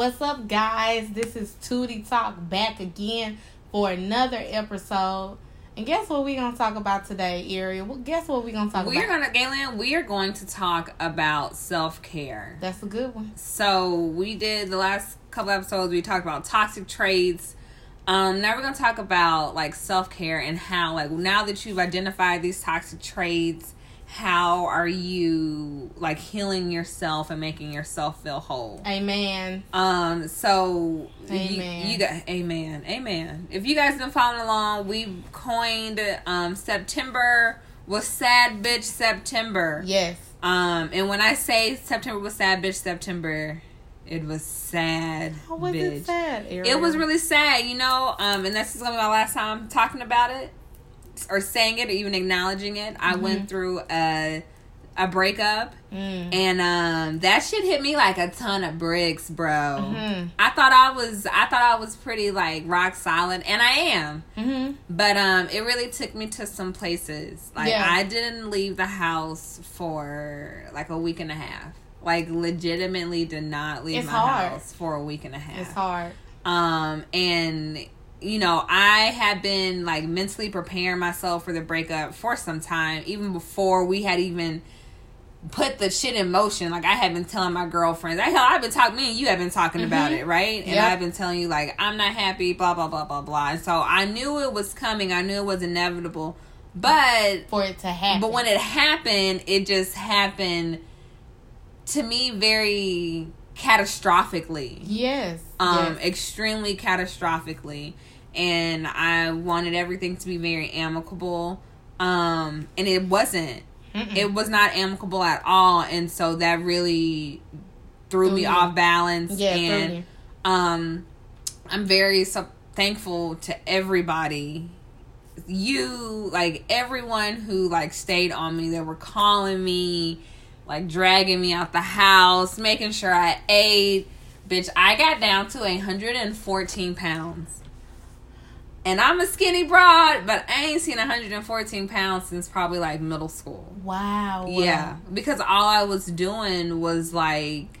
What's up, guys? This is Tootie Talk back again for another episode. And guess what we're gonna talk about today, Ariel? Well, guess what we're gonna talk We're about? gonna, Galynne, we are going to talk about self care. That's a good one. So we did the last couple episodes. We talked about toxic traits. Um, now we're gonna talk about like self care and how, like, now that you've identified these toxic traits, how are you like healing yourself and making yourself feel whole? Amen. Um, so Amen. You, you got amen, amen. If you guys been following along, we coined um September was sad bitch September. Yes. Um, and when I say September was sad bitch September, it was sad. How was bitch. it sad, Ariel? It was really sad, you know. Um, and this is gonna be my last time talking about it or saying it or even acknowledging it. I Mm-hmm. went through a a breakup. Mm. And um that shit hit me like a ton of bricks, bro. Mhm. I thought I was I thought I was pretty like rock solid and I am. Mm-hmm. But um it really took me to some places. Like Yeah. I didn't leave the house for like a week and a half. Like legitimately did not leave It's my hard. house for a week and a half. It's hard. Um, and you know, I had been like mentally preparing myself for the breakup for some time, even before we had even put the shit in motion. Like I had been telling my girlfriends, I hell, I've been talking. Me and you have been talking about it, right? And Yep. I've been telling you like I'm not happy, blah blah blah blah blah. And so I knew it was coming. I knew it was inevitable, but For it to happen. but when it happened, it just happened to me very catastrophically Yes. um yes. extremely catastrophically and i wanted everything to be very amicable um and it wasn't. Mm-mm. it was not amicable at all and so that really threw Threw me off balance Yeah, and um i'm very so thankful to everybody. You like everyone who like stayed on me They were calling me like dragging me out the house making sure i ate. Bitch i got down to 114 pounds and i'm a skinny broad but i ain't seen 114 pounds since probably like middle school Wow. yeah because all i was doing was like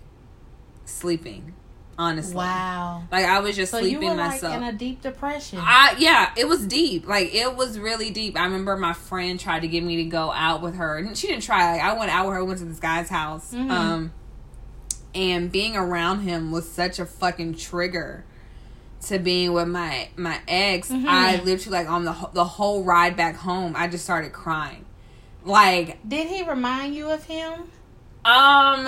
sleeping honestly Wow. like i was just So you sleeping were myself like in a deep depression. I yeah, it was deep. Like it was really deep. I remember my friend tried to get me to go out with her. And she didn't try. Like I went out with her. We went to this guy's house. Mhm. Um, and being around him was such a fucking trigger to being with my my ex. Mhm. I literally like on the the whole ride back home, I just started crying. Like Did he remind you of him? um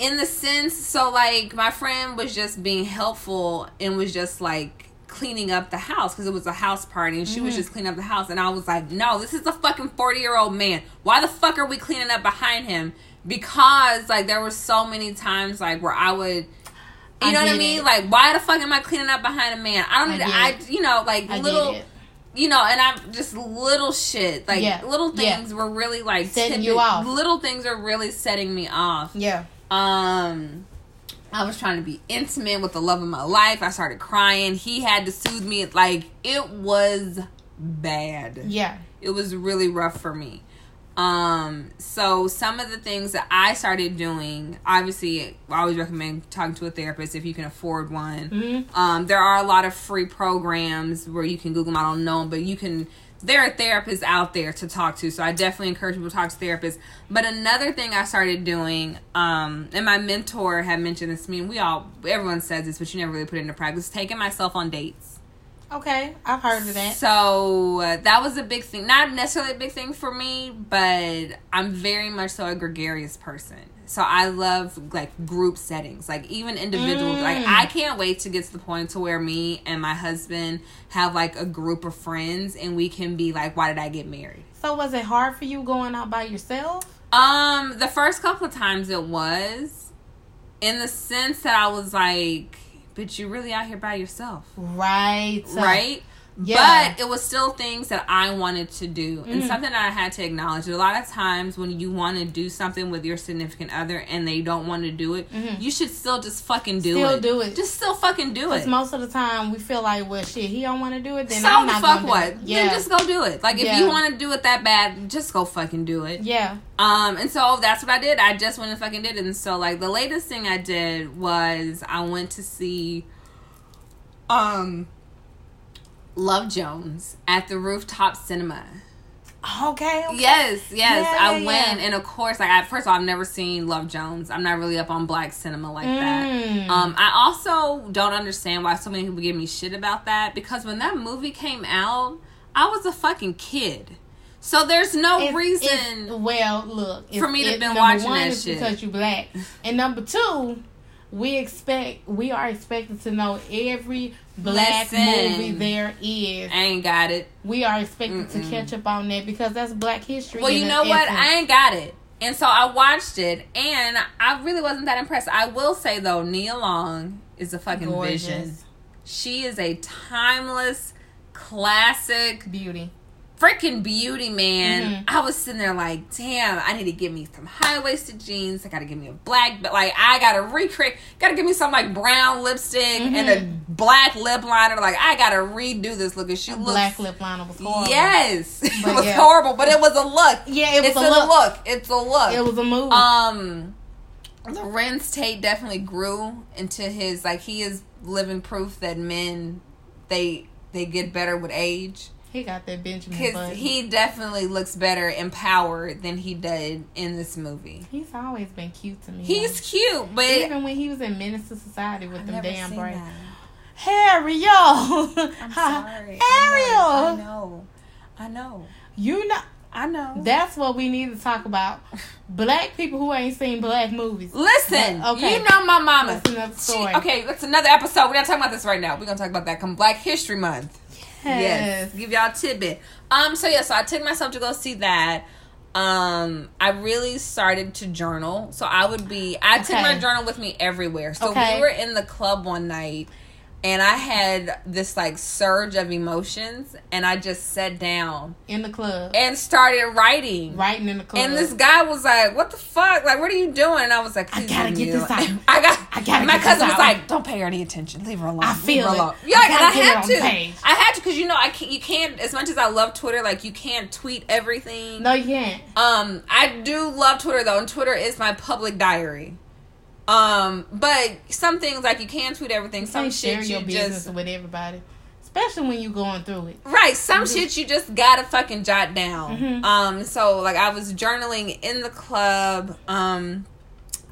in the sense so like my friend was just being helpful and was just like cleaning up the house because it was a house party and she was Mhm. just cleaning up the house and I was like, "No, this is a fucking 40-year-old man. Why the fuck are we cleaning up behind him?" Because like there were so many times like where I would you I know what I mean? it. Like, why the fuck am I cleaning up behind a man? I don't I need. to, I, you know, like I little, you know, and I'm just little shit, like Yeah. little Yeah. things were really like Setting you off. Little things are really setting me off. Yeah. Um, I was trying to be intimate with the love of my life. I started crying. He had to soothe me. Like it was bad. Yeah. It was really rough for me. Um, so some of the things that I started doing, obviously, I always recommend talking to a therapist if you can afford one. Mm-hmm. Um, there are a lot of free programs where you can Google them. I don't know, but you can. There are therapists out there to talk to, so I definitely encourage people to talk to therapists. But another thing I started doing, um, and my mentor had mentioned this to me. and We all, everyone says this, but you never really put it into practice. Taking myself on dates. Okay, I've heard of that. So uh, that was a big thing. Not necessarily a big thing for me, but I'm very much so a gregarious person. So I love like group settings, like even individual. Mm. Like I can't wait to get to the point to where me and my husband have like a group of friends, and we can be like, "Why did I get married?" So was it hard for you going out by yourself? Um, the first couple of times it was, in the sense that I was like, "But you really out here by yourself?" Right. right? Yeah. But it was still things that I wanted to do and Mhm. something that I had to acknowledge. A lot of times when you want to do something with your significant other and they don't want to do it, Mhm. you should still just fucking do Still it. do it. Just still fucking do it. Because most of the time we feel like, well, shit, he don't want to do it. Then so I'm the not fuck gonna what? Do it. Yeah, Then just go do it. Like if Yeah. you want to do it that bad, just go fucking do it. yeah. Um, and so that's what I did. I just went and fucking did it. And so like the latest thing I did was I went to see um Love Jones at the rooftop cinema. Okay. okay. Yes, yes. Yeah, I yeah, went yeah. and of course like I first of all I've never seen Love Jones. I'm not really up on black cinema like that. Mm. Um, I also don't understand why so many people give me shit about that because when that movie came out, I was a fucking kid. So there's no It's- reason. it's- well, look, For me to been watching one that is shit. because you black, and number two, we expect we are expected to know every black movie there is. I ain't got it. We are expected to Mm-mm. catch up on that because that's Black History. Well, you know what? essence. I ain't got it. And so I watched it, and I really wasn't that impressed. I will say though, Nia Long is a fucking Gorgeous. vision. She is a timeless, classic, beauty. Freaking beauty, man. Mhm. I was sitting there like, damn, I need to get me some high waisted jeans. I gotta give me a black, but like, I gotta recreate, gotta give me some like brown lipstick and a Mhm. black lip liner. Like, I gotta redo this look. And she looks Black lip liner was horrible. Yes, it was yeah. horrible, but it was a look. Yeah, it was it's a look. It's a look. It was a move. um, Larenz Tate definitely grew into his like he is living proof that men they they get better with age he got that Benjamin because he definitely looks better empowered than he did in this movie. He's always been cute to me. He's cute, but even when he was in Menace II Society with I've them damn braids. Harry, yo. I'm sorry, Ariel. I know, I know, You know I know. that's what we need to talk about. Black people who ain't seen black movies. Listen, But, okay. you know my mama. That's another She- story. okay, that's another episode. We're not talking about this right now. We're gonna talk about that come Black History Month. Yes. Give y'all a tidbit. Um, so yeah, so I took myself to go see that. Um, I really started to journal. So I would be I took my journal with me everywhere. So Okay. we were in the club one night and I had this like surge of emotions and I just sat down In the club. and started writing. Writing in the club. And this guy was like, "What the fuck? Like, what are you doing?" And I was like, I gotta get me this alone." out. I got. My cousin was like, "Don't pay her any attention. Leave her alone. I Leave feel her it. alone." I Yeah, and I had to. I had to because you know I can't. You can't. As much as I love Twitter, like you can't tweet everything. no, you can't. Um, I do love Twitter though, and Twitter is my public diary. Um, but some things like you can't tweet everything. You Some shit your you business just with everybody. Especially when you're going through it. Right, some Mhm. shit you just gotta fucking jot down. Mhm. Um, so like I was journaling in the club. Um,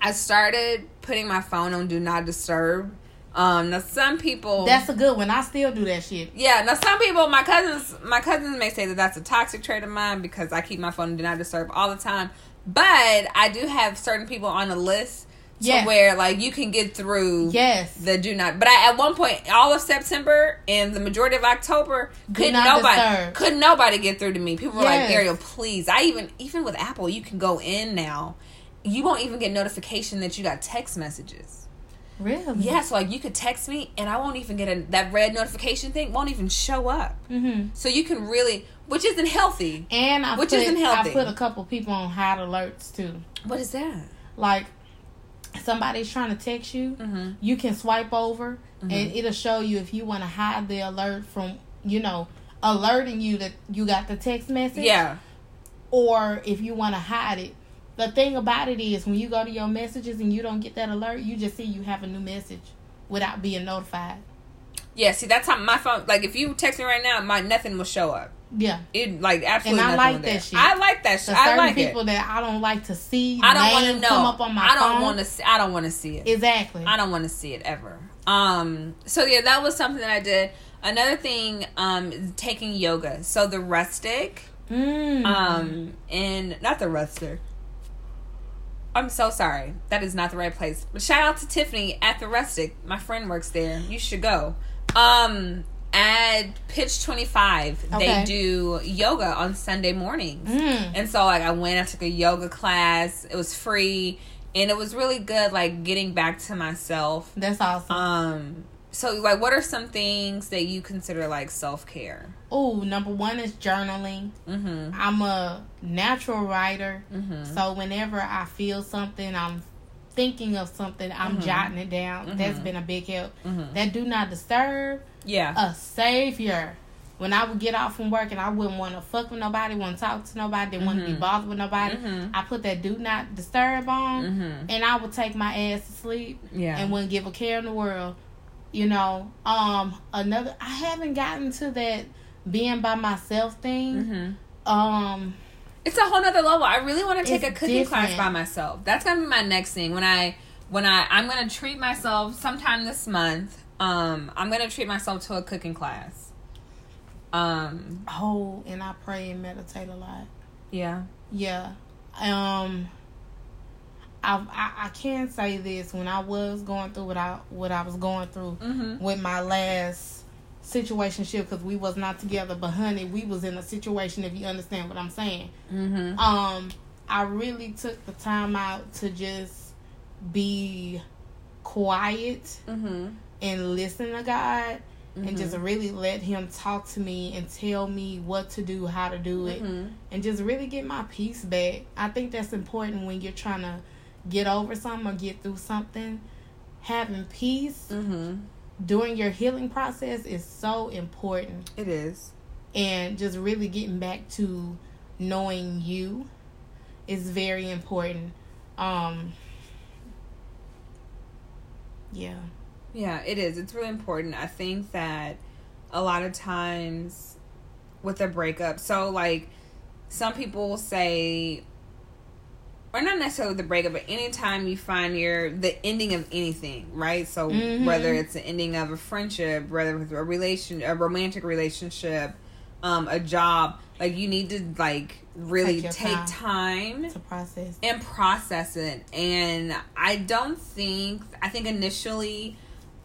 I started putting my phone on do not disturb. Um, now some people That's a good one. I still do that shit. yeah. Now some people, my cousins, my cousins may say that that's a toxic trait of mine because I keep my phone on do not disturb all the time. But I do have certain people on the list to Yeah. where like you can get through Yes. the do not. But I, at one point, all of September and the majority of October, could nobody disturb. could nobody get through to me. People were like, Ariel, please. I even even with Apple, you can go in now. You won't even get notification that you got text messages. Really? Yeah, so like you could text me and I won't even get a that red notification thing won't even show up. Mm-hmm. So you can really, which isn't healthy. And I Which put, isn't healthy. I put a couple people on hot alerts too. What is that? Like somebody's trying to text you, Mm-hmm. you can swipe over Mhm. and it'll show you if you want to hide the alert from you know alerting you that you got the text message. Yeah. Or if you want to hide it. The thing about it is when you go to your messages and you don't get that alert, you just see you have a new message without being notified. Yeah, see that's how my phone like if you text me right now, my nothing will show up. Yeah. It like absolutely And I like that shit. I like that shit. I like people it. that I don't like to see I don't want to know. come up on my I don't want to see I don't want to see it. Exactly. I don't want to see it ever. Um so yeah, that was something that I did. Another thing um is taking yoga. So the rustic Mm. um and not the rustic I'm so sorry. That is not the right place. But shout out to Tiffany at the Rustic. My friend works there. You should go. Um at Pitch 25, Okay. they do yoga on Sunday mornings. Mm. And so like I went, I took a yoga class. It was free and it was really good like getting back to myself. That's awesome. Um So, like, what are some things that you consider like self care? Oh, number one is journaling. Mm-hmm. I'm a natural writer, Mm-hmm. so whenever I feel something, I'm thinking of something, I'm Mhm. jotting it down. That's Mhm. been a big help. Mm-hmm. That do not disturb Yeah. a savior. When I would get off from work and I wouldn't want to fuck with nobody, want to talk to nobody, didn't want to be Mhm. bothered with nobody. I put that do not disturb on, Mm-hmm. and I would take my ass to sleep Yeah. and wouldn't give a care in the world. You know, um, another I haven't gotten to that being by myself thing. mm-hmm. Um, It's a whole nother level. I really want to take a cooking class by myself. That's gonna be my next thing. When I when I I'm gonna treat myself sometime this month. Um, I'm gonna treat myself to a cooking class. Um, oh, and I pray and meditate a lot. yeah. Yeah. Um I, I I can say this when I was going through what I what I was going through Mm-hmm. with my last situationship because we was not together but honey we was in a situation if you understand what I'm saying Mm-hmm. um I really took the time out to just be quiet Mm-hmm. and listen to God and just really let him talk to me and tell me what to do, how to do it Mm-hmm. and just really get my peace back. I think that's important when you're trying to get over something or get through something. Having peace Mm-hmm. during your healing process is so important. It is. And just really getting back to knowing you is very important. Um yeah. Yeah, it is. It's really important. I think that a lot of times with a breakup, so like some people say, or not necessarily the breakup, but anytime you find your the ending of anything, right? So Mhm. whether it's the ending of a friendship, whether it's a relation, a romantic relationship, um, a job, like you need to like really Take take time. time To process. and process it. And I don't think I think initially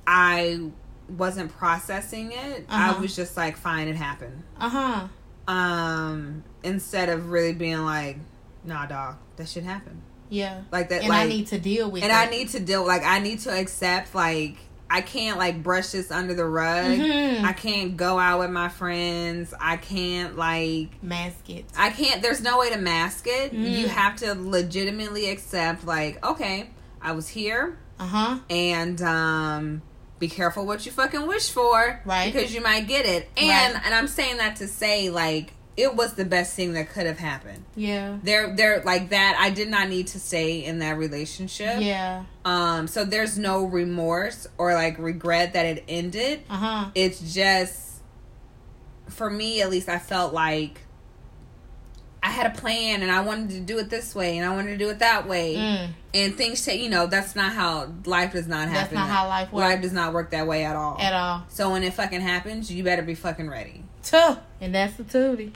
I wasn't processing it. I Uh-huh. was just like, fine, it happened. Uh-huh. Um, instead of really being like, nah, dog, that shit happened. Yeah. Like that, And like, I need to deal with and it. I need to deal. Like, I need to accept. Like, I can't like brush this under the rug. Mhm. I can't go out with my friends. I can't like mask it. I can't. There's no way to mask it. Mm. You have to legitimately accept, like, okay, I was here, Uh-huh. and um, be careful what you fucking wish for, Right. Because you might get it. And Right. and I'm saying that to say, like, it was the best thing that could have happened. Yeah. There, there, like that. I did not need to stay in that relationship. Yeah. Um. So there's no remorse or like regret that it ended Uh-huh. it's just for me at least i felt like i had a plan and i wanted to do it this way and i wanted to do it that way Mm. and things take you know that's not how life does not happen. That's not how life works. life does not work that way at all at all. so when it fucking happens you better be fucking ready Tuh. And that's the tootie.